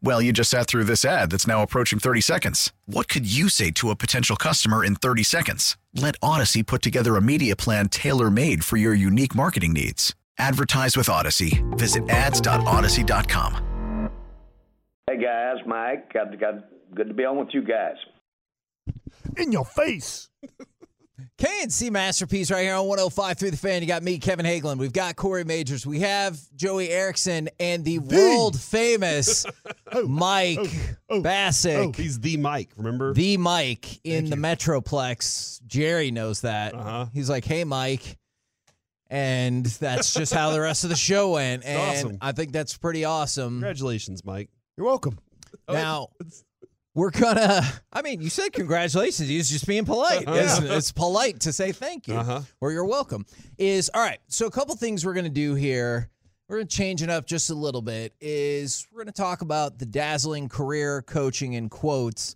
Well, you just sat through this ad that's now approaching 30 seconds. What could you say to a potential customer in 30 seconds? Let Audacy put together a media plan tailor made for your unique marketing needs. Advertise with Audacy. Visit ads.audacy.com. Hey guys, Mike. Got, got good to be on with you guys. In your face. KNC Masterpiece right here on 105 through the fan. You got me, Kevin Hageland. We've got Corey Majors. We have Joey Erickson and the, world famous Mike oh, Bacsik. He's the Mike, remember? the Mike in the Metroplex. Jerry knows that. Uh-huh. He's like, hey, Mike. And that's just how the rest of the show went. And awesome. I think that's pretty awesome. Congratulations, Mike. You're welcome. Now, we're gonna. I mean, you said congratulations. He's just being polite. It's, it's polite to say thank you Uh-huh. or you're welcome. Is all right. So a couple things we're gonna do here. We're gonna change it up just a little bit. Is we're gonna talk about the dazzling career coaching in quotes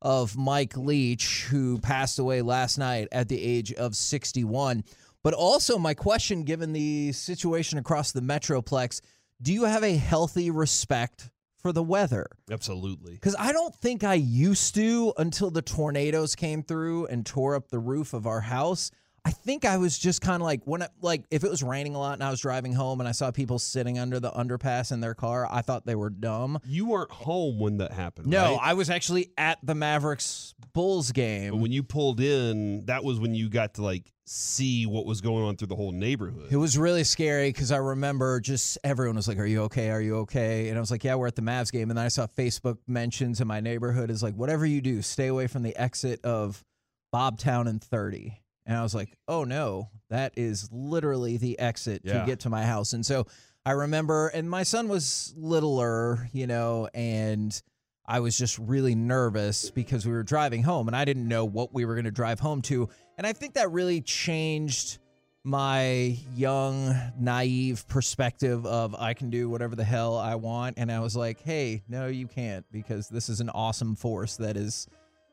of Mike Leach, who passed away last night at the age of 61. But also, my question, given the situation across the Metroplex, do you have a healthy respect for the weather? Absolutely. Because I don't think I used to until the tornadoes came through and tore up the roof of our house. I think I was just kind of like when I, like if it was raining a lot and I was driving home and I saw people sitting under the underpass in their car, I thought they were dumb. You weren't home when that happened. No, right? I was actually at the Mavericks Bulls But game. when you pulled in, that was when you got to like see what was going on through the whole neighborhood. It was really scary because I remember just everyone was like, "Are you okay? Are you okay?" And I was like, "Yeah, we're at the Mavs game." And then I saw Facebook mentions in my neighborhood is like, "Whatever you do, stay away from the exit of Bobtown and 30." And I was like, "Oh no, that is literally the exit Yeah. to get to my house." And so I remember, and my son was littler, you know, and I was just really nervous because we were driving home and I didn't know what we were going to drive home to. And I think that really changed my young, naive perspective of I can do whatever the hell I want. And I was like, hey, no, you can't because this is an awesome force that is,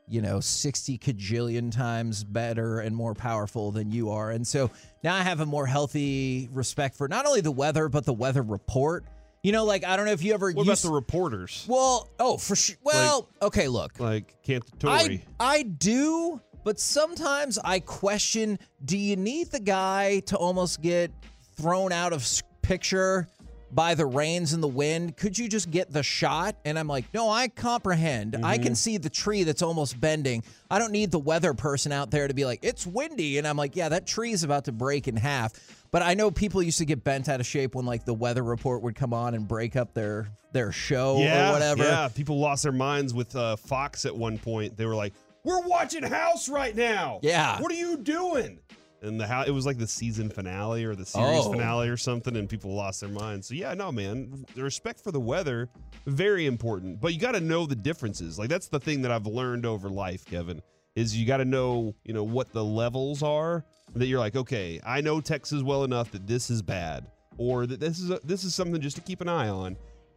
you know, 60 cajillion times better and more powerful than you are. And so now I have a more healthy respect for not only the weather, but the weather report. You know, like, I don't know if you ever what about used the reporters? well, oh, for sure. Well, okay, look. Like can't territory. I, I do, but sometimes I question do you need the guy to almost get thrown out of picture by the rains and the wind? Could you just get the shot? And I'm like, no, I comprehend. I Mm-hmm. can see the tree that's almost bending. I don't need the weather person out there to be like, it's windy. And I'm like, yeah, that tree is about to break in half. But I know people used to get bent out of shape when like the weather report would come on and break up their their show yeah, or whatever. Yeah, people lost their minds with uh, Fox at one point. They were like, "We're watching House right now." Yeah. What are you doing? And the how it was like the season finale or the series Oh. finale or something, and people lost their minds. So yeah, no, man, the respect for the weather very important. But you got to know the differences. Like that's the thing that I've learned over life, Kevin, is you got to know you know what the levels are. That you're like, okay, I know Texas well enough that this is bad, or that this is a, this is something just to keep an eye on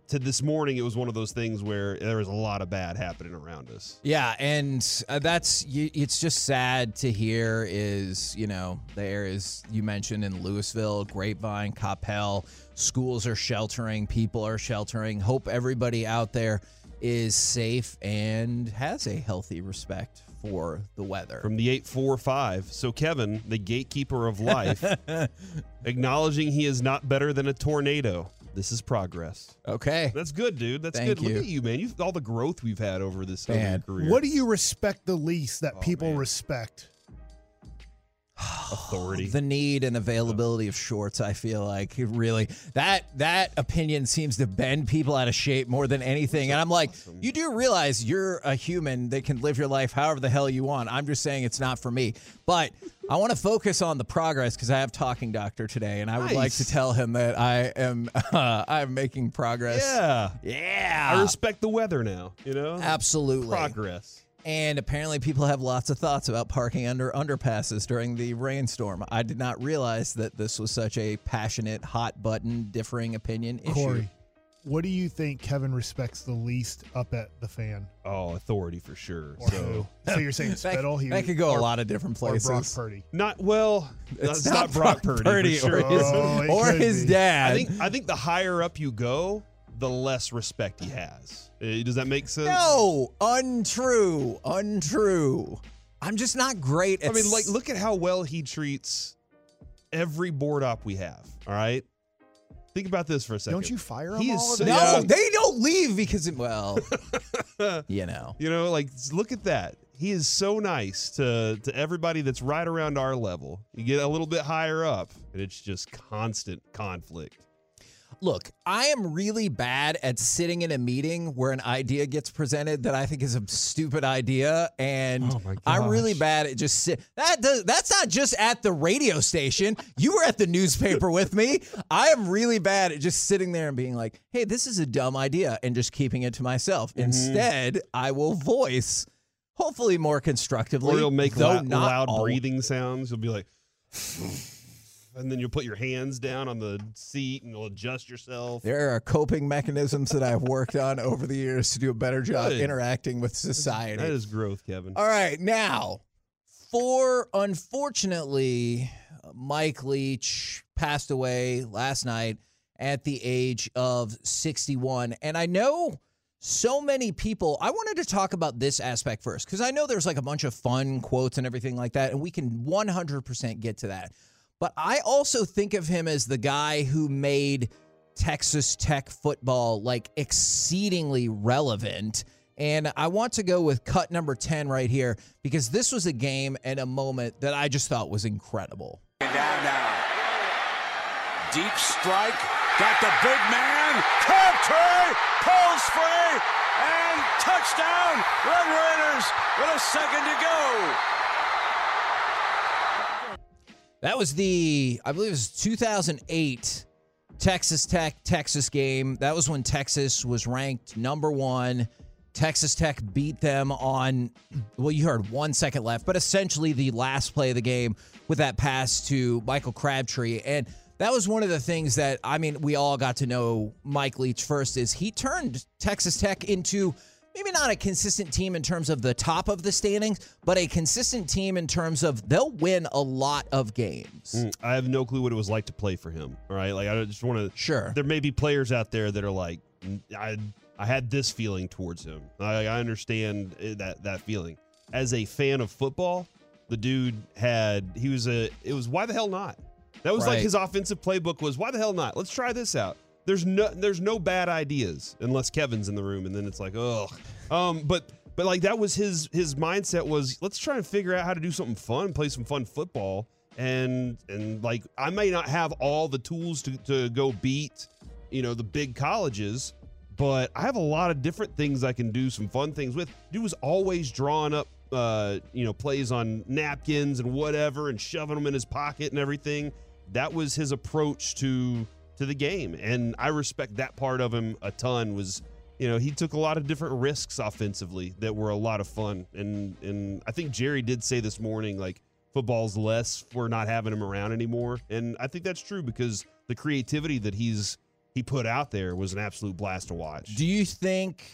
to this morning, it was one of those things where there was a lot of bad happening around us. Yeah, and uh, that's y- it's just sad to hear is you know the areas you mentioned in Louisville, Grapevine, Coppell, schools are sheltering, people are sheltering. Hope everybody out there is safe and has a healthy respect for the weather. From the 845. So, Kevin, the gatekeeper of life, acknowledging he is not better than a tornado. This is progress. okay, That's good, dude. That's Thank good. Look at you, man. You all the growth we've had over this Man. career. What do you respect the least that Oh, people man. respect? Authority. the need and availability of shorts i feel like really that that opinion seems to bend people out of shape more than anything and i'm like you do realize you're a human that can live your life however the hell you want i'm just saying it's not for me but i want to focus on the progress because i have talking doctor today and i would like to tell him that i am uh, i'm making progress yeah. yeah I respect the weather now, you know? absolutely Progress. And apparently, people have lots of thoughts about parking under underpasses during the rainstorm. I did not realize that this was such a passionate, hot button, differing opinion issue. Corey, what do you think Kevin respects the least up at the fan? Oh, authority for sure. Or so? So you're saying That, Spittle? He, that could go or, a lot of different or Brock places. Purdy. not well. It's It's not, Brock Purdy, for or his, Oh, or his dad. I think I think the higher up you go, the less respect he has. Uh, Does that make sense? no, untrue, untrue. I'm just not great at. I mean, like, look at how well he treats every board op we have. All right, think about this for a second. Don't you fire him He is all of so- the No, Yeah. they don't leave because it, well, you know. You know, like look at that. He is so nice to to everybody that's right around our level. You get a little bit higher up, and it's just constant conflict. Look, I am really bad at sitting in a meeting where an idea gets presented that I think is a stupid idea, and Oh I'm really bad at just sit. That does, that's not just at the radio station. You were at the newspaper with me. I am really bad at just sitting there and being like, "Hey, this is a dumb idea," and just keeping it to myself. Mm-hmm. Instead, I will voice, hopefully more constructively, Or you'll make though loud breathing sounds. You'll be like, and then you'll put your hands down on the seat and you'll adjust yourself. There are coping mechanisms that I've worked on over the years to do a better job Good. interacting with society. That is growth, Kevin. All right, now, for unfortunately, Mike Leach passed away last night at the age of 61. And I know so many people, I wanted to talk about this aspect first because I know there's like a bunch of fun quotes and everything like that, and we can 100% get to that. But I also think of him as the guy who made Texas Tech football like exceedingly relevant. And I want to go with cut number 10 right here because this was a game and a moment that I just thought was incredible. Down now. Deep strike. Got the big man. Crabtree pulls free. And touchdown. Red Raiders with a second to go. That was the, I believe it was 2008 Texas Tech Texas game. That was when Texas was ranked number one. Texas Tech beat them on, well, you heard one second left, but essentially the last play of the game with that pass to Michael Crabtree. And that was one of the things that, I mean, we all got to know Mike Leach first is he turned Texas Tech into maybe not a consistent team in terms of the top of the standings, but a consistent team in terms of they'll win a lot of games. Mm, I have no clue what it was like to play for him. All right, like I just want to. Sure. There may be players out there that are like, "Mm, I I had this feeling towards him. I, I understand eh, that that feeling. As a fan of football, the dude had he was a it was why the hell not? That was like his offensive playbook was why the hell not? Let's try this out. There's no there's no bad ideas unless Kevin's in the room and then it's like, ugh. Um, but but like that was his his mindset was let's try and figure out how to do something fun, play some fun football. And and like I may not have all the tools to, to go beat, you know, the big colleges, but I have a lot of different things I can do some fun things with. Dude was always drawing up uh, you know, plays on napkins and whatever and shoving them in his pocket and everything. That was his approach to to the game. And I respect that part of him a ton was you know, he took a lot of different risks offensively that were a lot of fun. And and I think Jerry did say this morning like football's less for not having him around anymore. And I think that's true because the creativity that he's he put out there was an absolute blast to watch. Do you think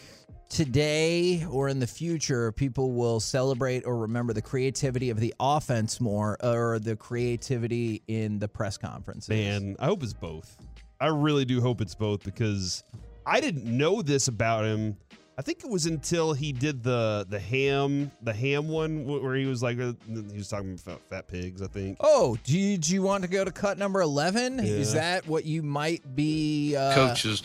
today or in the future people will celebrate or remember the creativity of the offense more or the creativity in the press conferences? Man, I hope it's both. I really do hope it's both because I didn't know this about him. I think it was until he did the the ham the ham one where he was like uh, he was talking about fat pigs. I think. Oh, do you, do you want to go to cut number 11? Is that what you might be? Uh, coaches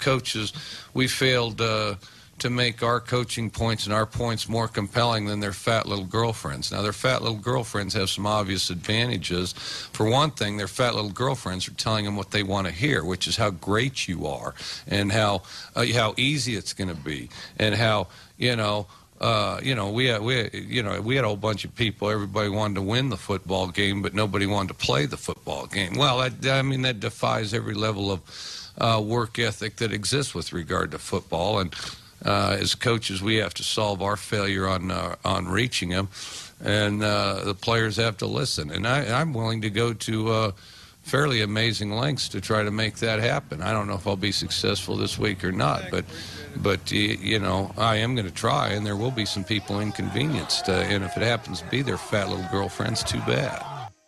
coaches we failed uh, to make our coaching points and our points more compelling than their fat little girlfriends. Now, their fat little girlfriends have some obvious advantages. For one thing, their fat little girlfriends are telling them what they want to hear, which is how great you are and how uh, how easy it's going to be and how you know. Uh, you know, we had, we you know we had a whole bunch of people. Everybody wanted to win the football game, but nobody wanted to play the football game. Well, that, I mean that defies every level of uh, work ethic that exists with regard to football. And uh, as coaches, we have to solve our failure on uh, on reaching them, and uh, the players have to listen. And I, I'm willing to go to uh, fairly amazing lengths to try to make that happen. I don't know if I'll be successful this week or not, but but you know I am going to try, and there will be some people inconvenienced. Uh, and if it happens to be their fat little girlfriends, too bad.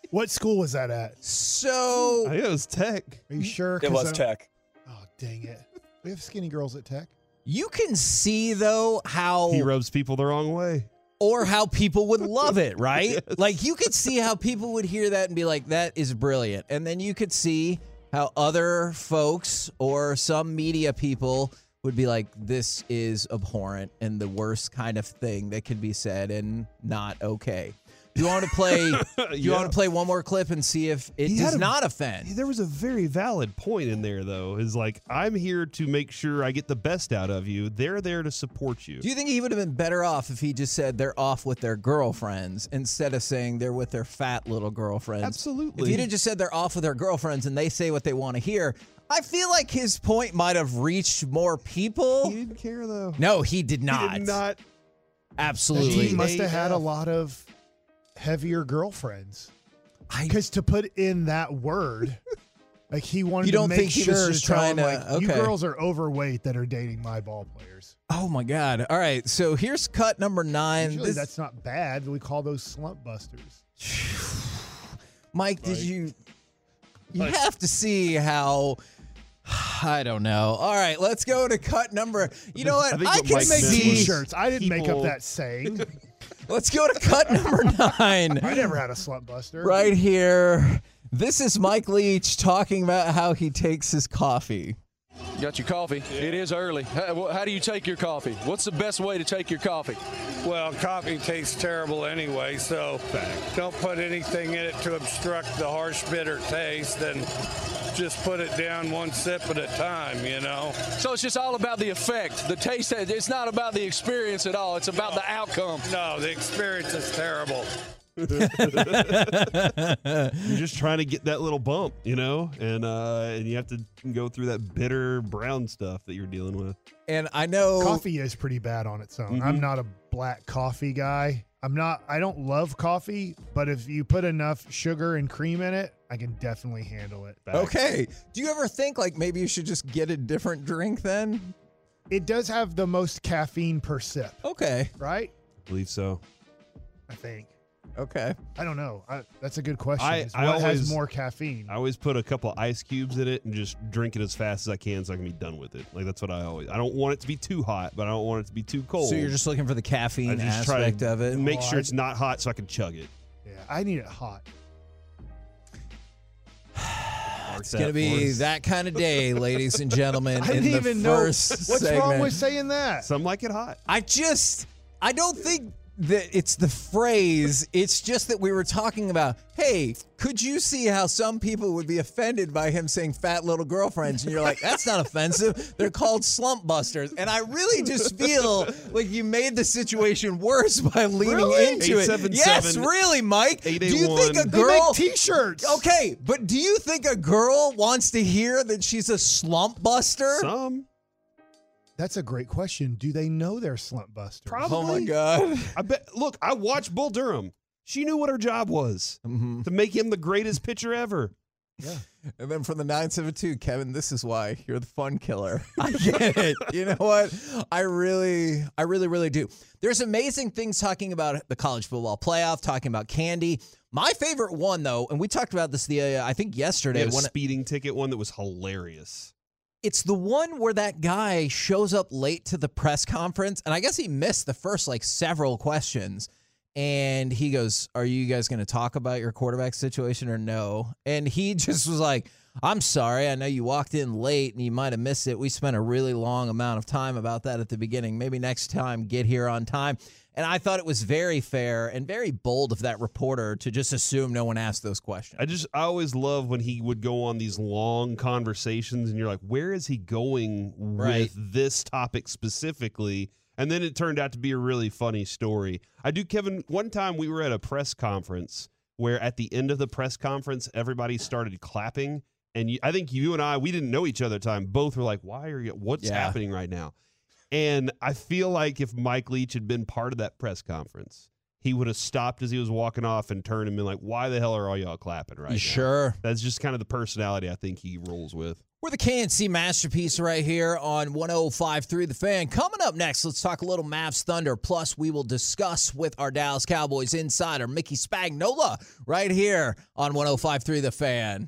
What school was that at? So I think it was Tech. Are you sure? It was I don't- Tech. Oh, dang it. We have skinny girls at Tech. You can see though how He rubs people the wrong way. or how people would love it, right? Yes. Like you could see how people would hear that and be like, that is brilliant. And then you could see how other folks or some media people would be like, this is abhorrent and the worst kind of thing that could be said and not okay. Do you want to play? You Yeah. want to play one more clip and see if it He does a- not offend? There was a very valid point in there, though. Is like, I'm here to make sure I get the best out of you. They're there to support you. Do you think he would have been better off if he just said they're off with their girlfriends instead of saying they're with their fat little girlfriends? Absolutely. If he'd have just said they're off with their girlfriends and they say what they want to hear, I feel like his point might have reached more people. He didn't care, though. No, he did not. He did not. Absolutely. He must have had a lot of heavier girlfriends. Because to put in that word, like he wanted You don't to make think he sure was just to tell trying to- like, you girls are overweight that are dating my ball players. oh my God. All right. So here's cut number nine. Usually This- that's not bad. We call those slump busters. Mike, did you? You have to see how. I don't know. All right, let's go to cut number. You know what? I think I, what can Mike Make meant see. was- t-shirts. I didn't make up people- that saying. Let's go to cut number nine. I never had a slump buster. right here. This is Mike Leach talking about how he takes his coffee. Got your coffee. It is early. How, how do you take your coffee? What's the best way to take your coffee? Well, coffee tastes terrible anyway, so don't put anything in it to obstruct the harsh, bitter taste. And just put it down one sip at a time, you know. So it's just all about the effect, the taste. It's not about the experience at all. It's about the outcome. No, the experience is terrible. You're just trying to get that little bump, you know, and uh, and you have to go through that bitter brown stuff that you're dealing with. And I know Coffee is pretty bad on its own. I'm not a black coffee guy. I'm not I don't love coffee, but if you put enough sugar and cream in it, I can definitely handle it. Okay. Do you ever think like maybe you should just get a different drink then? It does have the most caffeine per sip, Okay. right? I believe so. I think. Okay. I don't know. I, that's a good question. I- is I what has always- more caffeine? I always put a couple of ice cubes in it and just drink it as fast as I can so I can be done with it. Like that's what I always. I don't want it to be too hot, but I don't want it to be too cold. So you're just looking for the I caffeine just try aspect to of it. make Oh, sure I- it's not hot so I can chug it. yeah, I need it hot. It's gonna be that kind of day, ladies and gentlemen. I in didn't the even know first what's segment. wrong with saying that. Some like it hot. I just, I don't think that it's the phrase. It's just that we were talking about, hey, could you see how some people would be offended by him saying fat little girlfriends? And you're like, that's not offensive. They're called slump busters. And I really just feel like you made the situation worse by leaning Really? into it. Yes, really, Mike. Do you think a 881. They girl. make t-shirts. Okay, but do you think a girl wants to hear that she's a slump buster? Some. That's a great question. Do they know they're slump busters? Probably. Oh my god. I bet. Look, I watched Bull Durham. She knew what her job was Mhm. to make him the greatest pitcher ever. Yeah. And then from the 972, Kevin, this is why you're the fun killer. I get it. You know what? I really, I really, really do. There's amazing things talking about the college football playoff, talking about candy. My favorite one, though, and we talked about this the uh, I think yesterday. had a When speeding ticket one that was hilarious. It's the one where that guy shows up late to the press conference, and I guess he missed the first like several questions. And he goes, Are you guys going to talk about your quarterback situation or no? And he just was like, I'm sorry. I know you walked in late and you might have missed it. We spent a really long amount of time about that at the beginning. Maybe next time, get here on time. And I thought it was very fair and very bold of that reporter to just assume no one asked those questions. I just I always love when he would go on these long conversations and you're like, where is he going Right. with this topic specifically? And then it turned out to be a really funny story. I do, Kevin. One time we were at a press conference where at the end of the press conference, everybody started clapping. And you, I think you and I, we didn't know each other at the time. Both were like, why are you, what's Yeah. happening right now? And I feel like if Mike Leach had been part of that press conference, he would have stopped as he was walking off and turned and been like, why the hell are all y'all clapping right You now? sure? That's just kind of the personality I think he rolls with. We're the KNC masterpiece right here on 105.3 The Fan. Coming up next, let's talk a little Mavs Thunder. Plus, we will discuss with our Dallas Cowboys insider, Mickey Spagnola, right here on 105.3 The Fan.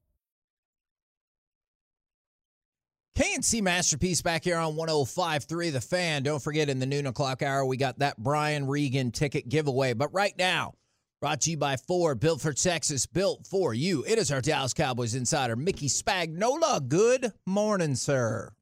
KNC Masterpiece back here on 105.3 The Fan. Don't forget, in the noon o'clock hour, we got that Brian Regan ticket giveaway. But right now, brought to you by Ford, built for Texas, built for you. It is our Dallas Cowboys insider, Mickey Spagnola. Good morning, sir.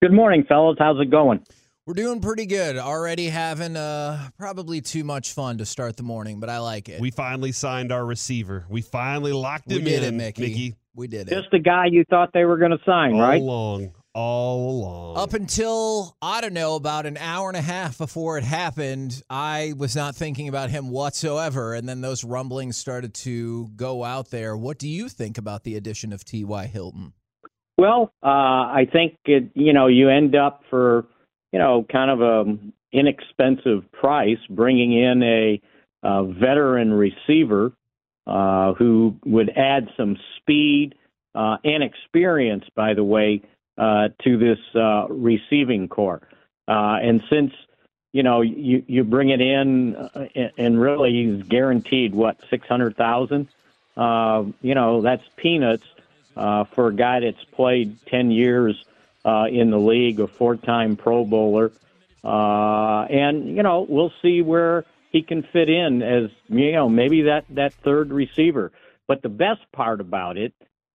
Good morning, fellas. How's it going? We're doing pretty good. Already having uh, probably too much fun to start the morning, but I like it. We finally signed our receiver. We finally locked We him did in, it, Mickey. Mickey. We did it. Just the guy you thought they were going to sign, all right? along, all along. Up until, I don't know, about an hour and a half before it happened, I was not thinking about him whatsoever. And then those rumblings started to go out there. What do you think about the addition of T.Y. Hilton? Well, uh, I think it, you know you end up for you know kind of a inexpensive price bringing in a, uh veteran receiver uh, who would add some speed uh, and experience, by the way, uh, to this uh, receiving core. Uh, and since you know you you bring it in uh, and- really he's guaranteed what six hundred thousand. Uh, you know that's peanuts uh, for a guy that's played 10 years uh, in the league, a four time Pro Bowler. Uh, and, you know, we'll see where he can fit in as, you know, maybe that, that third receiver. But the best part about it,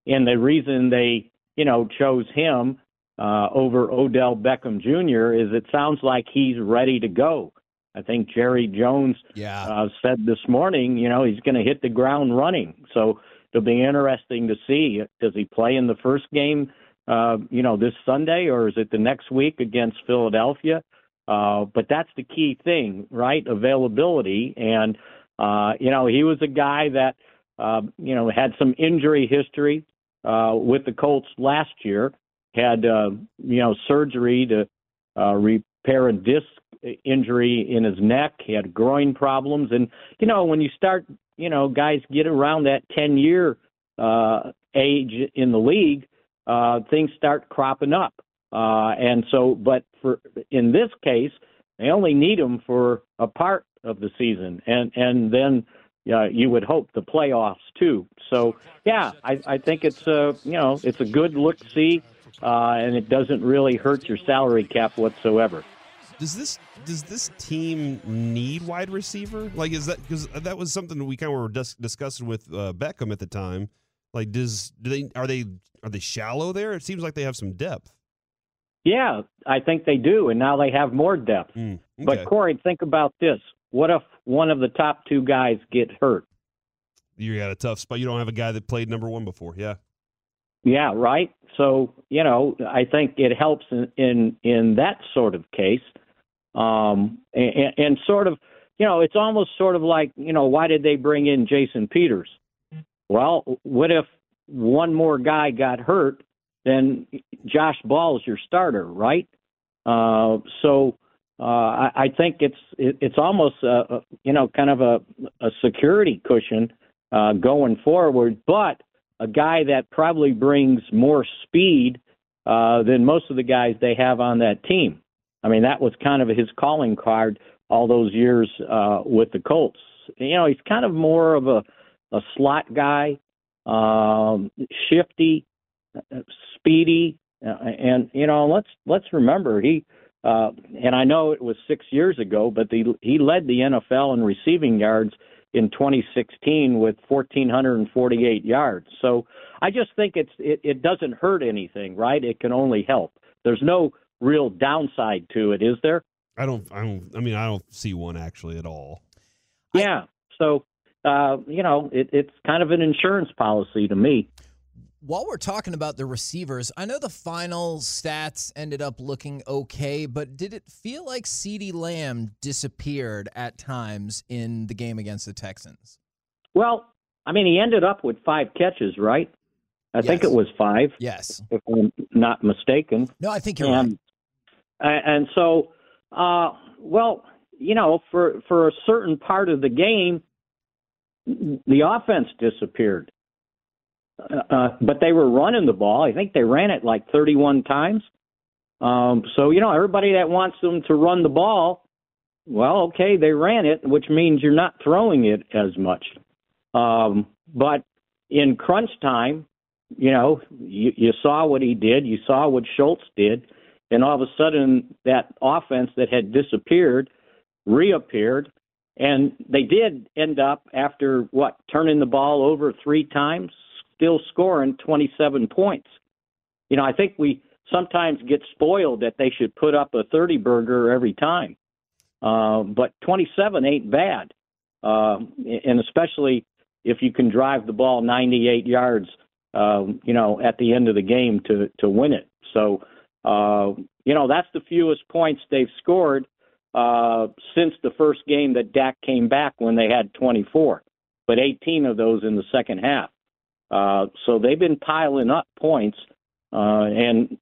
and the reason they, you know, chose him uh, over Odell Beckham Jr., is it sounds like he's ready to go. I think Jerry Jones Yeah. uh, said this morning, you know, he's going to hit the ground running. So it'll be interesting to see. Does he play in the first game, uh, you know, this Sunday, or is it the next week against Philadelphia? Uh, but that's the key thing, right? Availability. And, uh, you know, he was a guy that, uh, you know, had some injury history uh, with the Colts last year, had, uh, you know, surgery to uh, repair a disc injury in his neck. He had groin problems. And, you know, when you start, you know, guys get around that 10 year uh, age in the league, uh, things start cropping up. Uh, and so, but for in this case, they only need him for a part of the season, and and then uh, you would hope the playoffs too. So yeah, I, I think it's a you know it's a good look see, uh, and it doesn't really hurt your salary cap whatsoever. Does this does this team need wide receiver? Like, is that because that was something we kind of were dis- discussing with uh, Beckham at the time? Like, does do they are they are they shallow there? It seems like they have some depth. Yeah, I think they do, and now they have more depth. okay. But Corey, think about this: what if one of the top two guys get hurt? You got a tough spot. You don't have a guy that played number one before. Yeah. Yeah, right. So you know, I think it helps in in, in that sort of case, um, and, and sort of, you know, it's almost sort of like, you know, why did they bring in Jason Peters? Well, what if one more guy got hurt? Then Josh Ball is your starter, right? Uh, so uh, I, I think it's it, it's almost a, a, you know kind of a, a security cushion uh, going forward, but a guy that probably brings more speed uh, than most of the guys they have on that team. I mean, that was kind of his calling card all those years uh, with the Colts. You know, he's kind of more of a, a slot guy, um, shifty, speedy, uh, and you know, let's let's remember he. Uh, and I know it was six years ago, but the, he led the NFL in receiving yards in 2016 with 1,448 yards. So I just think it's it, it doesn't hurt anything, right? It can only help. There's no real downside to it, is there? I don't. I don't. I mean, I don't see one actually at all. Yeah. So uh, you know, it, it's kind of an insurance policy to me. While we're talking about the receivers, I know the final stats ended up looking okay, but did it feel like CeeDee Lamb disappeared at times in the game against the Texans? Well, I mean, he ended up with five catches, right? I yes. think it was five. Yes. If I'm not mistaken. No, I think you're and, right. And so, uh, well, you know, for, for a certain part of the game, the offense disappeared. Uh, but they were running the ball. I think they ran it like 31 times. Um, so you know, everybody that wants them to run the ball, well, okay, they ran it, which means you're not throwing it as much. Um, but in crunch time, you know, you, you saw what he did. You saw what Schultz did, and all of a sudden, that offense that had disappeared reappeared. And they did end up after what turning the ball over three times, still scoring 27 points. You know, I think we sometimes get spoiled that they should put up a 30 burger every time. Uh, but 27 ain't bad. Uh, and especially if you can drive the ball 98 yards, um, you know, at the end of the game to, to win it. So, uh, you know, that's the fewest points they've scored uh, since the first game that Dak came back when they had 24, but 18 of those in the second half. Uh, so they've been piling up points, uh, and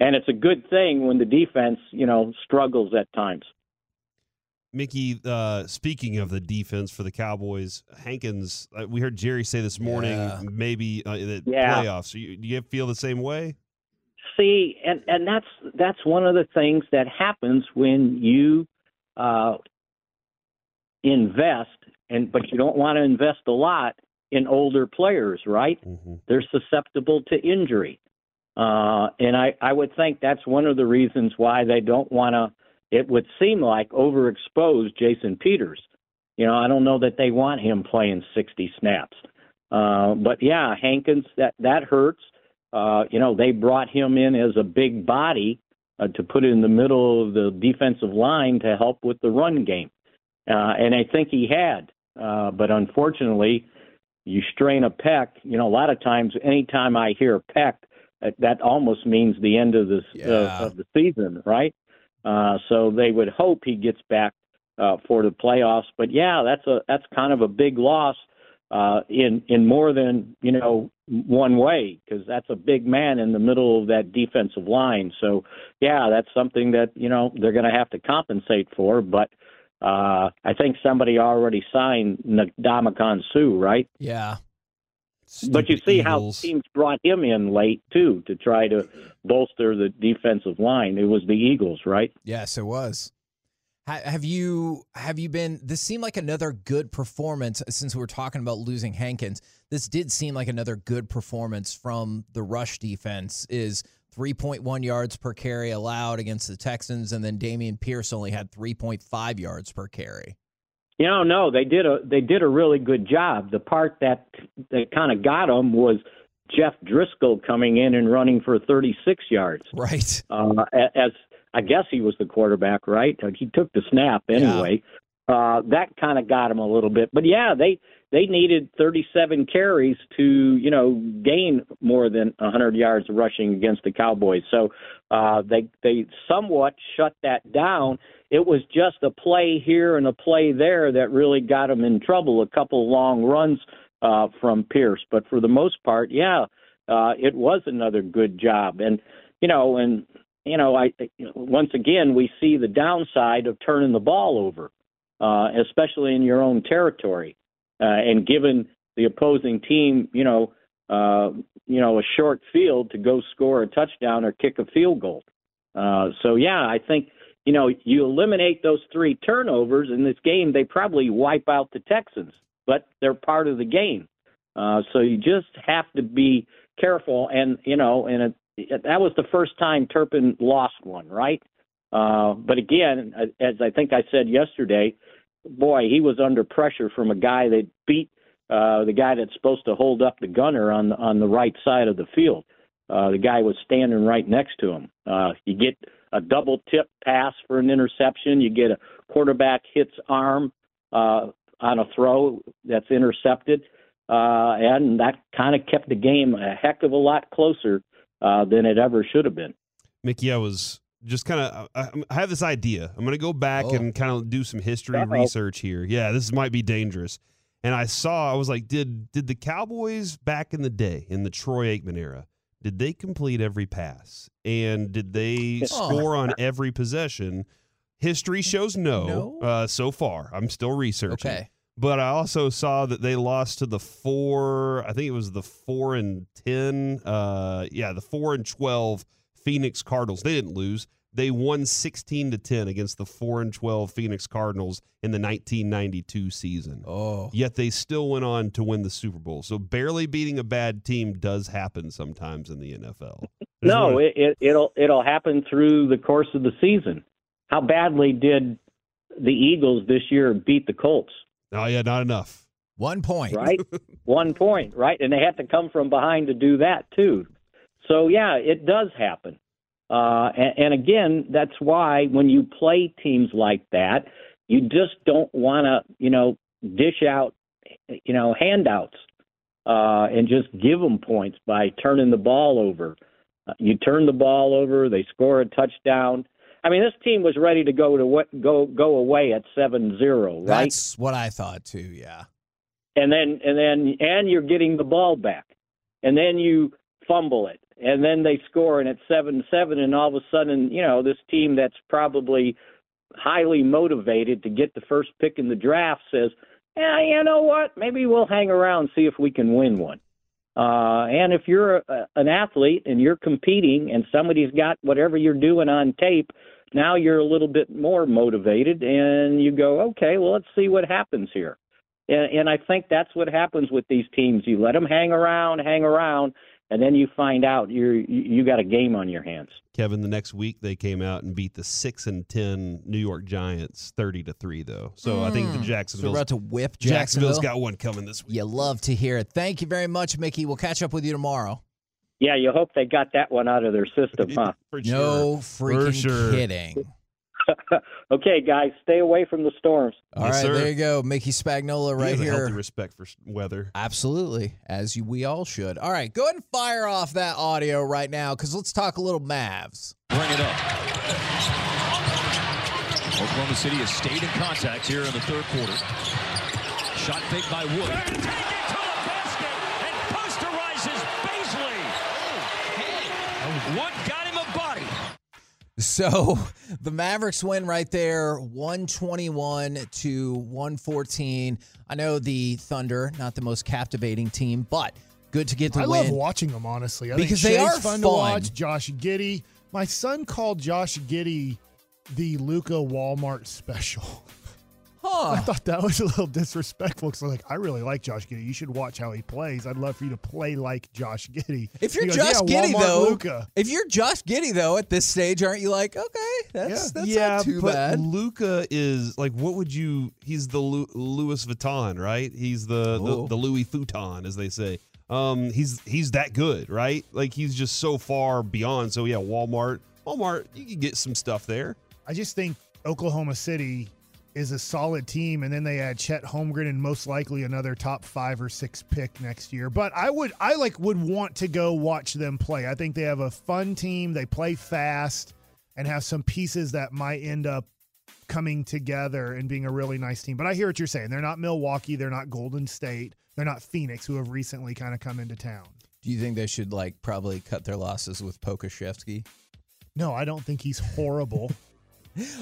and it's a good thing when the defense, you know, struggles at times. Mickey, uh, speaking of the defense for the Cowboys, Hankins, uh, we heard Jerry say this morning, Yeah. maybe uh, the Yeah. playoffs. You, do you feel the same way? See, and and that's that's one of the things that happens when you uh, invest, and but you don't want to invest a lot in older players, right? They're susceptible to injury, uh, and I I would think that's one of the reasons why they don't want to. It would seem like overexpose Jason Peters. You know, I don't know that they want him playing 60 snaps. Uh, but yeah, Hankins, that that hurts. Uh, you know, they brought him in as a big body uh, to put in the middle of the defensive line to help with the run game, uh, and I think he had. Uh, but unfortunately, you strain a pec. You know, a lot of times, anytime I hear pec, that, that almost means the end of the uh, of the season, right? Uh, so they would hope he gets back uh, for the playoffs. But yeah, that's a that's kind of a big loss uh, in in more than you know one way because that's a big man in the middle of that defensive line. So yeah, that's something that you know they're going to have to compensate for. But uh, I think somebody already signed Ndamukong Suh, right? Yeah. But you see how teams brought him in late too to try to bolster the defensive line. It was the Eagles, right? Yes, it was. Have you have you been? This seemed like another good performance since we were talking about losing Hankins. This did seem like another good performance from the rush defense. Is 3.1 yards per carry allowed against the Texans, and then Dameon Pierce only had 3.5 yards per carry. You know, no, they did a they did a really good job. The part that that kind of got them was Jeff Driskel coming in and running for 36 yards. Right. Uh, as I guess he was the quarterback, right? He took the snap anyway. Uh, that kind of got him a little bit, but yeah, they they needed 37 carries to, you know, gain more than 100 yards rushing against the Cowboys. So uh, they they somewhat shut that down. It was just a play here and a play there that really got them in trouble. A couple long runs uh, from Pierce, but for the most part, yeah, uh, it was another good job. And you know, and you know, I once again we see the downside of turning the ball over, uh, especially in your own territory and given the opposing team, you know, uh, you know, a short field to go score a touchdown or kick a field goal. Uh, so yeah, I think you know you eliminate those three turnovers in this game, they probably wipe out the Texans, but they're part of the game. Uh, so you just have to be careful, and you know, and it, that was the first time Turpin lost one, right? Uh, but again, as I think I said yesterday, boy, he was under pressure from a guy that beat uh, the guy that's supposed to hold up the gunner on the, on the right side of the field. Uh, the guy was standing right next to him. Uh, you get a double tip pass for an interception. You get a quarterback hits arm uh, on a throw that's intercepted, uh, and that kind of kept the game a heck of a lot closer uh, than it ever should have been. Mickey, I was just kind of I, I, have this idea. I'm going to go back oh. and kind of do some history Uh-oh. research here. Yeah, this might be dangerous. And I saw I was like, did did the Cowboys back in the day in the Troy Aikman era, did they complete every pass and did they score on every possession? History shows no, no? Uh, so far. I'm still researching. Okay. But I also saw that they lost to the four. I think it was the four and ten. Uh, yeah, the four and twelve Phoenix Cardinals. They didn't lose. They won 16 to 10 against the 4 and 12 Phoenix Cardinals in the 1992 season. Oh. Yet they still went on to win the Super Bowl. So barely beating a bad team does happen sometimes in the NFL. no, it, it, it'll it'll happen through the course of the season. How badly did the Eagles this year beat the Colts? Oh yeah, not enough. One point. Right? One point, right? And they have to come from behind to do that too. So yeah, it does happen. Uh, and, and again, that's why when you play teams like that, you just don't want to, you know, dish out, you know, handouts uh, and just give them points by turning the ball over. Uh, you turn the ball over, they score a touchdown. I mean, this team was ready to go to what go go away at 7-0, right? That's what I thought too. Yeah. And then and then and you're getting the ball back, and then you fumble it, and then they score and it's seven seven and all of a sudden you know this team that's probably highly motivated to get the first pick in the draft says yeah you know what? Maybe we'll hang around and see if we can win one. Uh and if you're a, an athlete and you're competing and somebody's got whatever you're doing on tape now you're a little bit more motivated and you go okay well let's see what happens here. And, and i think that's what happens with these teams. You let them hang around hang around and then you find out you're you got a game on your hands. Kevin, the next week they came out and beat the six and ten New York Giants thirty to three, though. So mm. I think the hmm. Jacksonville so about to whip Jacksonville. Jacksonville's got one coming this week. You love to hear it. Thank you very much, Mickey. We'll catch up with you tomorrow. Yeah, you hope they got that one out of their system, huh? For sure. No freaking For sure. kidding. okay, guys, stay away from the storms. All yes, right, sir. there you go, Mickey Spagnola, right here. Healthy respect for weather. Absolutely, as you, we all should. All right, go ahead and fire off that audio right now, because let's talk a little Mavs. Bring it up. Oklahoma City has stayed in contact here in the third quarter. Shot fake by Wood. One So the Mavericks win right there, 121 to 114. I know the Thunder, not the most captivating team, but good to get the I win. I love watching them, honestly. I because they are fun, fun to watch. Josh Giddey. My son called Josh Giddey the Luka Walmart special. Huh. I thought that was a little disrespectful because like I really like Josh Giddey. You should watch how he plays. I'd love for you to play like Josh Giddey. If you're goes, Josh yeah, Giddey though, Luka. if you're Josh Giddey though at this stage, aren't you like okay, that's yeah. that's yeah, not too but bad. Luka is like, what would you? He's the Lu, Louis Vuitton, right? He's the, the, the Louis Futon, as they say. Um, he's he's that good, right? Like he's just so far beyond. So yeah, Walmart, Walmart, you can get some stuff there. I just think Oklahoma City is a solid team, and then they add Chet Holmgren and most likely another top five or six pick next year. But I would, I like would want to go watch them play. I think they have a fun team. They play fast and have some pieces that might end up coming together and being a really nice team. But I hear what you're saying. They're not Milwaukee. They're not Golden State. They're not Phoenix, who have recently kind of come into town. Do you think they should like probably cut their losses with Pokusevski? No, I don't think he's horrible.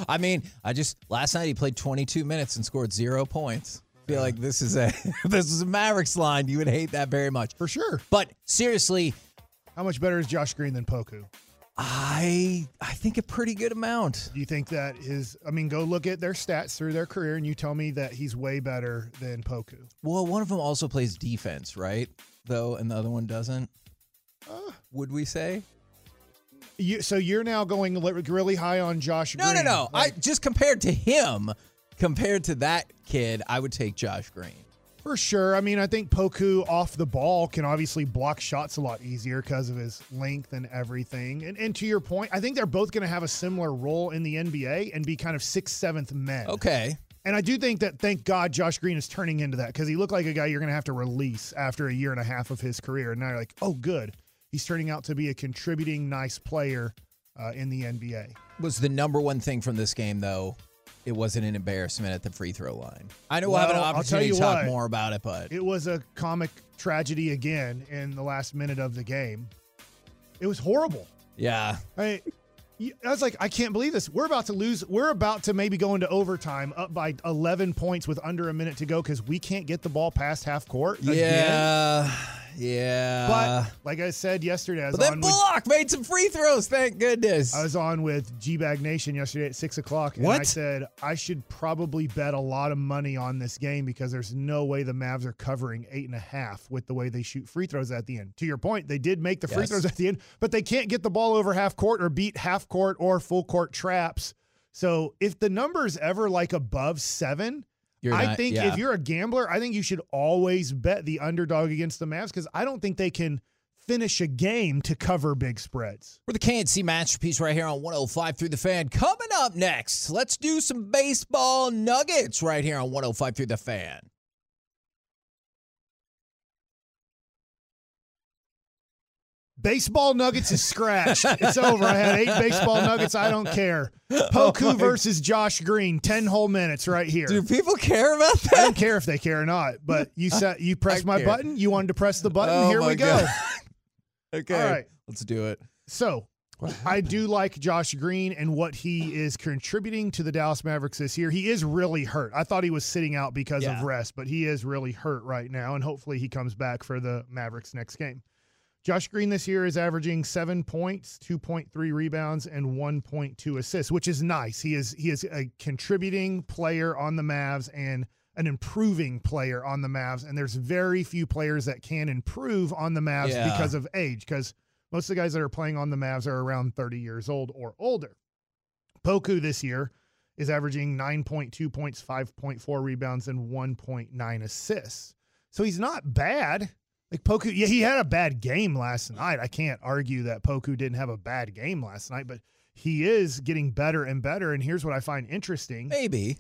I mean, I just last night he played 22 minutes and scored zero points. I feel like this is a this is a Mavericks line. You would hate that very much for sure. But seriously, how much better is Josh Green than Poku? I I think a pretty good amount. Do you think that is? I mean, go look at their stats through their career, and you tell me that he's way better than Poku. Well, one of them also plays defense, right? Though, and the other one doesn't. Uh, would we say? You, so you're now going really high on Josh. No, Green. no, no. Like, I just compared to him, compared to that kid, I would take Josh Green. For sure. I mean, I think Poku off the ball can obviously block shots a lot easier because of his length and everything. And, and to your point, I think they're both going to have a similar role in the NBA and be kind of sixth, seventh men. Okay. And I do think that, thank God, Josh Green is turning into that because he looked like a guy you're going to have to release after a year and a half of his career. And now you're like, oh, good. He's turning out to be a contributing, nice player uh, in the NBA. Was the number one thing from this game, though, it wasn't an embarrassment at the free throw line. I know well, we'll have an opportunity to talk what, more about it, but it was a comic tragedy again in the last minute of the game. It was horrible. Yeah. I, I was like, I can't believe this. We're about to lose. We're about to maybe go into overtime up by 11 points with under a minute to go because we can't get the ball past half court. Again. Yeah. Yeah. But like I said yesterday, I was but then on Bullock with, made some free throws. Thank goodness. I was on with G Bag Nation yesterday at six o'clock, and what? I said I should probably bet a lot of money on this game because there's no way the Mavs are covering eight and a half with the way they shoot free throws at the end. To your point, they did make the free Yes. throws at the end, but they can't get the ball over half court or beat half court or full court traps. So if the number's ever like above seven, You're I not- think yeah. if you're a gambler, I think you should always bet the underdog against the Mavs because I don't think they can finish a game to cover big spreads. We're the KNC Masterpiece right here on 105 through the fan. Coming up next, let's do some baseball nuggets right here on 105 through the fan. Baseball nuggets is scratched. it's over. I had eight baseball nuggets. I don't care. Poku Oh versus Josh Green, ten whole minutes right here. Do people care about that? I don't care if they care or not. But you said you pressed my care. button. You wanted to press the button. Oh here we go. Okay. All right. Let's do it. So I do like Josh Green and what he is contributing to the Dallas Mavericks this year. He is really hurt. I thought he was sitting out because Yeah. of rest, but he is really hurt right now, and hopefully he comes back for the Mavericks next game. Josh Green this year is averaging seven points, two point three rebounds, and one point two assists, which is nice. He is he is a contributing player on the Mavs and an improving player on the Mavs. And there's very few players that can improve on the Mavs Yeah. because of age, because most of the guys that are playing on the Mavs are around 30 years old or older. Poku this year is averaging 9.2 points, 5.4 rebounds, and 1.9 assists. So he's not bad. Like Poku, yeah, he had a bad game last night. I can't argue that Poku didn't have a bad game last night, but he is getting better and better. And here's what I find interesting. Maybe.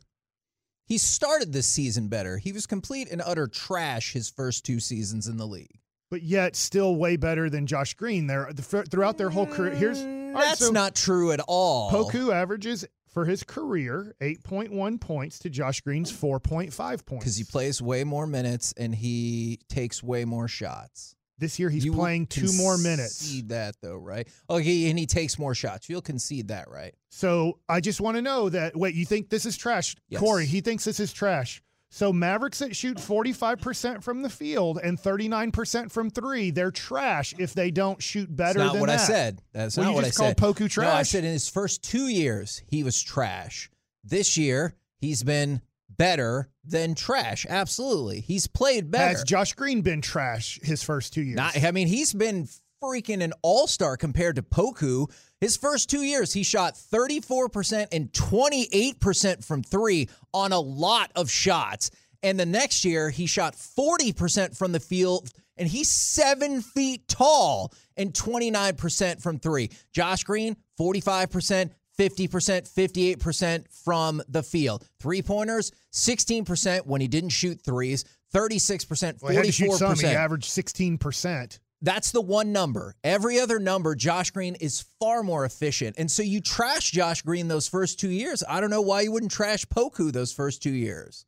He started this season better. He was complete and utter trash his first two seasons in the league. but yet still way better than Josh Green. There throughout their whole career. Here's right, That's so not true at all. Poku averages for his career 8.1 points to Josh Green's 4.5 points. Because he plays way more minutes and he takes way more shots. This year he's You playing two more minutes. Concede that though, right? Oh, okay, and he takes more shots. You'll concede that, right? So I just want to know that. Wait, you think this is trash, Yes. Corey? He thinks this is trash. So Mavericks that shoot 45% from the field and 39% from three, they're trash if they don't shoot better That's not what I said. That's Well, not what I just said. called Poku trash. No, I said in his first two years he was trash. This year he's been better than trash. Absolutely, he's played better. Has Josh Green been trash his first two years? Not, I mean, he's been freaking an all star compared to Poku. His first two years, he shot 34% and 28% from three on a lot of shots. And the next year, he shot 40% from the field, and he's seven feet tall and 29% from three. Josh Green, 45%, 50%, 58% from the field. Three pointers, 16% when he didn't shoot threes, 36%, Well, he had to shoot some. He 44%. averaged 16%. That's the one number. Every other number, Josh Green is far more efficient. And so you trash Josh Green those first two years. I don't know why you wouldn't trash Poku those first two years.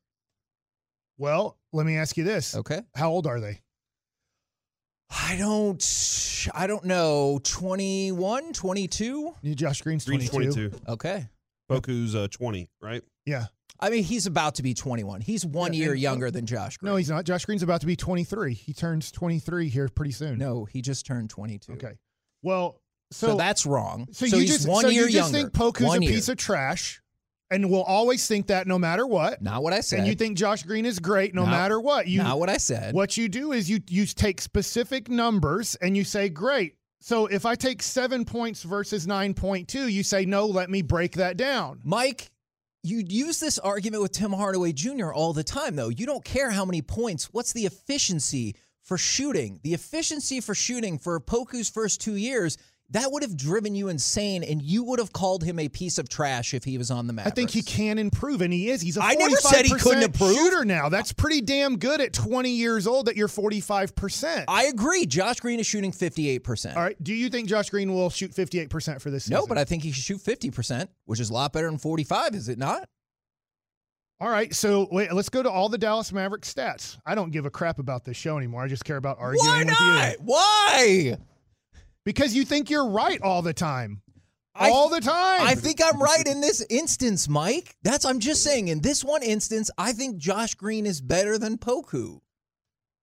Well, let me ask you this. Okay. How old are they? I don't I don't know. 21, 22? Josh Green's Green's 22. 22. Okay. Poku's uh, 20, right? Yeah. I mean, he's about to be 21. He's one Yeah, year uh, younger than Josh Green. No, he's not. Josh Green's about to be 23. He turns 23 here pretty soon. No, he just turned 22. Okay. Well, So, so, that's wrong. so, So, you just one so year you just younger. think Poku's One a year. piece of trash, and will always think that no matter what. Not what I said. And you think Josh Green is great no Not- matter what. You not what I said. What you do is you you take specific numbers and you say, great. So if I take seven points versus nine point two, you say no. Let me break that down. Mike, you use this argument with Tim Hardaway Jr. all the time, though. You don't care how many points. What's the efficiency for shooting? The efficiency for shooting for Poku's first two years, that would have driven you insane, and you would have called him a piece of trash if he was on the map. I think he can improve, and he is. He's a I never said he 45% couldn't improve. shooter now. That's pretty damn good at 20 years old that you're 45%. I agree. Josh Green is shooting 58%. All right. Do you think Josh Green will shoot 58% for this season? No, but I think he should shoot 50%, which is a lot better than 45, is it not? All right. So wait, let's go to all the Dallas Mavericks stats. I don't give a crap about this show anymore. I just care about arguing Why with not? you. Why? Because you think you're right all the time. I- all the time. I think I'm right in this instance, Mike. That's I'm just saying. In this one instance, I think Josh Green is better than Poku.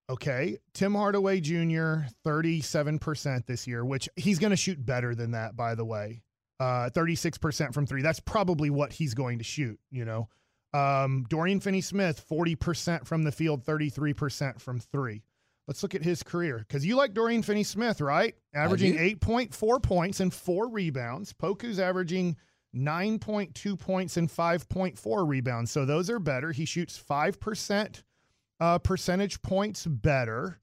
Okay. Tim Hardaway Jr., 37% this year, which he's going to shoot better than that, by the way. Uh, 36% from three. That's probably what he's going to shoot, you know. Um, Dorian Finney Smith, 40% from the field, 33% from three. Let's look at his career because you like Dorian Finney Smith, right? Averaging 8.4 points and four rebounds. Poku's averaging 9.2 points and 5.4 rebounds. So those are better. He shoots 5% uh, percentage points better.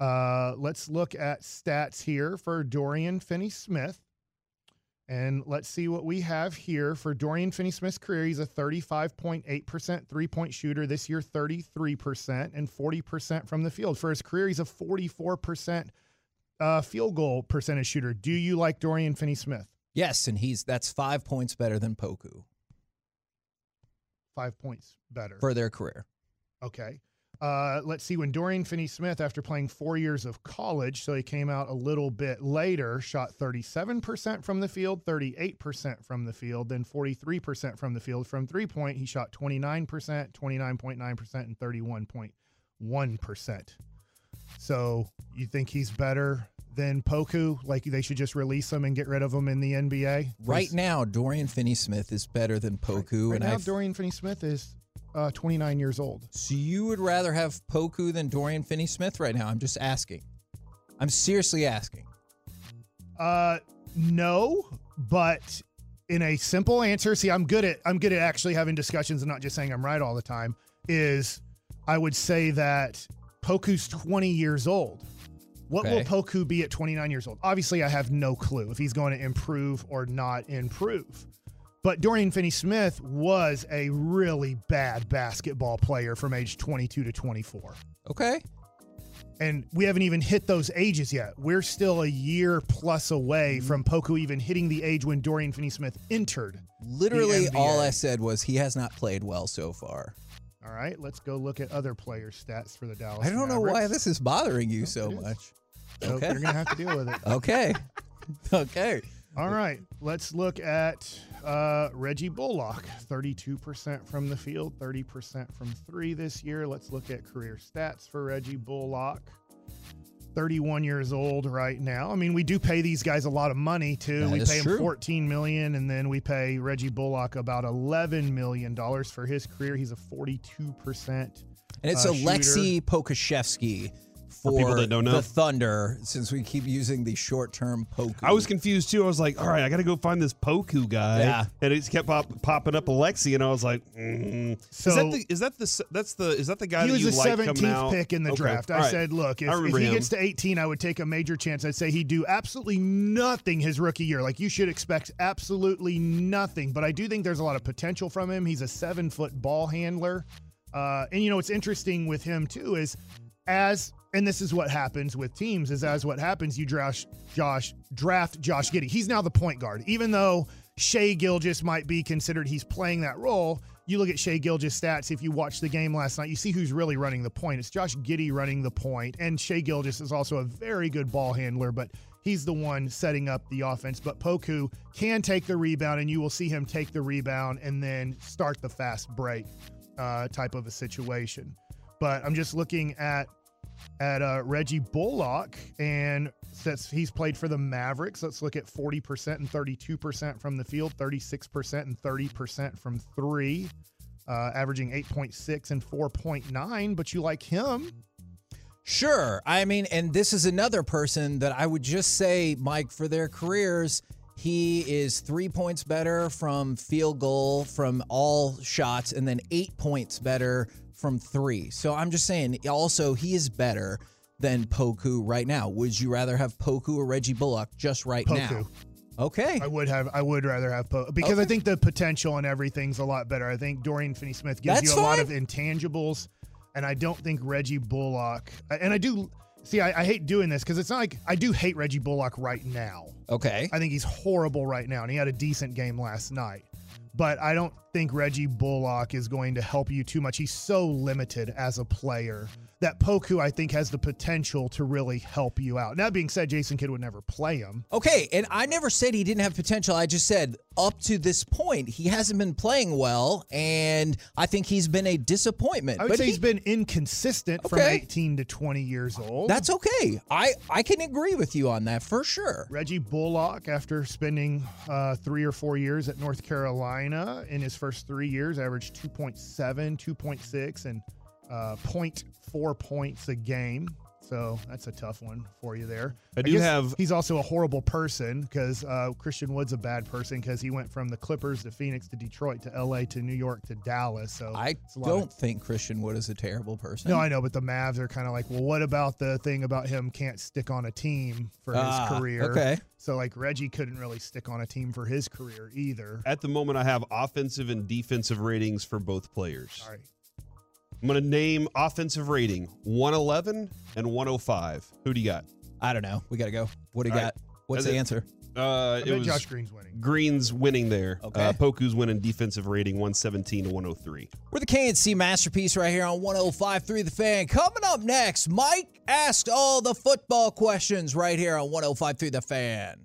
Uh, let's look at stats here for Dorian Finney Smith. And let's see what we have here for Dorian Finney Smith's career. He's a 35.8% three point shooter. This year, 33% and 40% from the field. For his career, he's a 44% uh, field goal percentage shooter. Do you like Dorian Finney Smith? Yes, and he's that's five points better than Poku Five points better. for their career. Okay. Uh, let's see. When Dorian Finney Smith, after playing four years of college, so he came out a little bit later, shot 37% from the field, 38% from the field, then 43% from the field. From three point, he shot 29%, 29.9%, and 31.1%. So you think he's better than Poku? Like they should just release him and get rid of him in the NBA? Right now, Dorian Finney-Smith is better than Poku, Right and now, I've, Dorian Finney Smith is uh, 29 years old. so you would rather have Poku than Dorian Finney-Smith right now? I'm just asking. I'm seriously asking. Uh, no, but in a simple answer, see, I'm good at I'm good at actually having discussions and not just saying I'm right all the time. Is I would say that Poku's 20 years old. What will Poku be at 29 years old? Obviously, I have no clue if he's going to improve or not improve. But Dorian Finney Smith was a really bad basketball player from age 22 to 24 Okay. and we haven't even hit those ages yet. We're still a year plus away mm-hmm. from Poku even hitting the age when Dorian Finney-Smith entered. Literally, all I said was he has not played well so far. All right, let's go look at other players' stats for the Dallas. I don't know why this is bothering you so much. So Okay. You're gonna have to deal with it. Okay. okay. All right, let's look at uh, Reggie Bullock. 32% from the field, 30% from three this year. Let's look at career stats for Reggie Bullock. 31 years old right now. I mean, we do pay these guys a lot of money too. That we pay true. him 14 million and then we pay Reggie Bullock about 11 million dollars for his career. He's a 42% And it's uh, Alexei. Pokusevski for people that don't know. the Thunder since we keep using the short term Poku. I was confused too. I was like, all right, I got to go find this Poku guy. Yeah. And it kept pop, popping up Alexi, and I was like, mm. So- is that the is that the that's the is that the guy he that was you the 17th out? pick in the Okay, draft. I all right. said, look, if, if he him. gets to 18, I would take a major chance. I'd say he'd do absolutely nothing his rookie year. Like you should expect absolutely nothing. But I do think there's a lot of potential from him. He's a seven foot ball handler. Uh, and you know what's interesting with him too is as and this is what happens with teams is as what happens you draft Josh draft Josh Giddey. He's now the point guard, even though Shai Gilgeous might be considered he's playing that role. You look at Shai Gilgeous' stats. If you watch the game last night, you see who's really running the point. It's Josh Giddey running the point, and Shai Gilgeous is also a very good ball handler, but he's the one setting up the offense. But Poku can take the rebound, and you will see him take the rebound and then start the fast break uh, type of a situation. But I'm just looking at at uh, Reggie Bullock, and since he's played for the Mavericks, let's look at 40% and 32% from the field, 36% and 30% from three, uh, averaging 8.6 and 4.9. But you like him? Sure. I mean, and this is another person that I would just say, Mike, for their careers, he is three points better from field goal from all shots, and then eight points better from three. So I'm just saying, also, he is better than Poku right now. Would you rather have Poku or Reggie Bullock just right now? Poku. Okay. I would have. I would rather have Poku because I think the potential and everything's a lot better. I think Dorian Finney-Smith gives That's you a lot of intangibles, and I don't think Reggie Bullock. And I do see. I, I hate doing this because it's not like I do hate Reggie Bullock right now. Okay. I think he's horrible right now, and he had a decent game last night. But I don't think Reggie Bullock is going to help you too much. He's so limited as a player that Poku, I think, has the potential to really help you out. That being said, Jason Kidd would never play him. Okay, and I never said he didn't have potential. I just said up to this point, he hasn't been playing well, and I think he's been a disappointment. I would But say he- he's been inconsistent from 18 to 20 years old. That's okay. I I can agree with you on that for sure. Reggie Bullock, after spending uh, three or four years at North Carolina, in his first three years, averaged 2.7, 2.6, and uh, 0.4 points a game. So that's a tough one for you there. I do have- He's also a horrible person because uh, Christian Wood's a bad person because he went from the Clippers to Phoenix to Detroit to LA to New York to Dallas. So I lot of- don't think Christian Wood is a terrible person. no, I know, but the Mavs are kind of like, well, what about the thing about him can't stick on a team for his Ah, career? okay. So like Reggie couldn't really stick on a team for his career either. At the moment, I have offensive and defensive ratings for both players. All right. I'm going to name offensive rating 111 and 105. Who do you got? I don't know. We got to go. What do you All got? right. What's That's the it. answer? Uh, it was Josh Green's winning. Green's winning there. Okay. Uh, Poku's winning defensive rating 117 to 103. We're the KNC masterpiece right here on 105.3 The Fan. Coming up next, Mike asked all the football questions right here on 105.3 The Fan.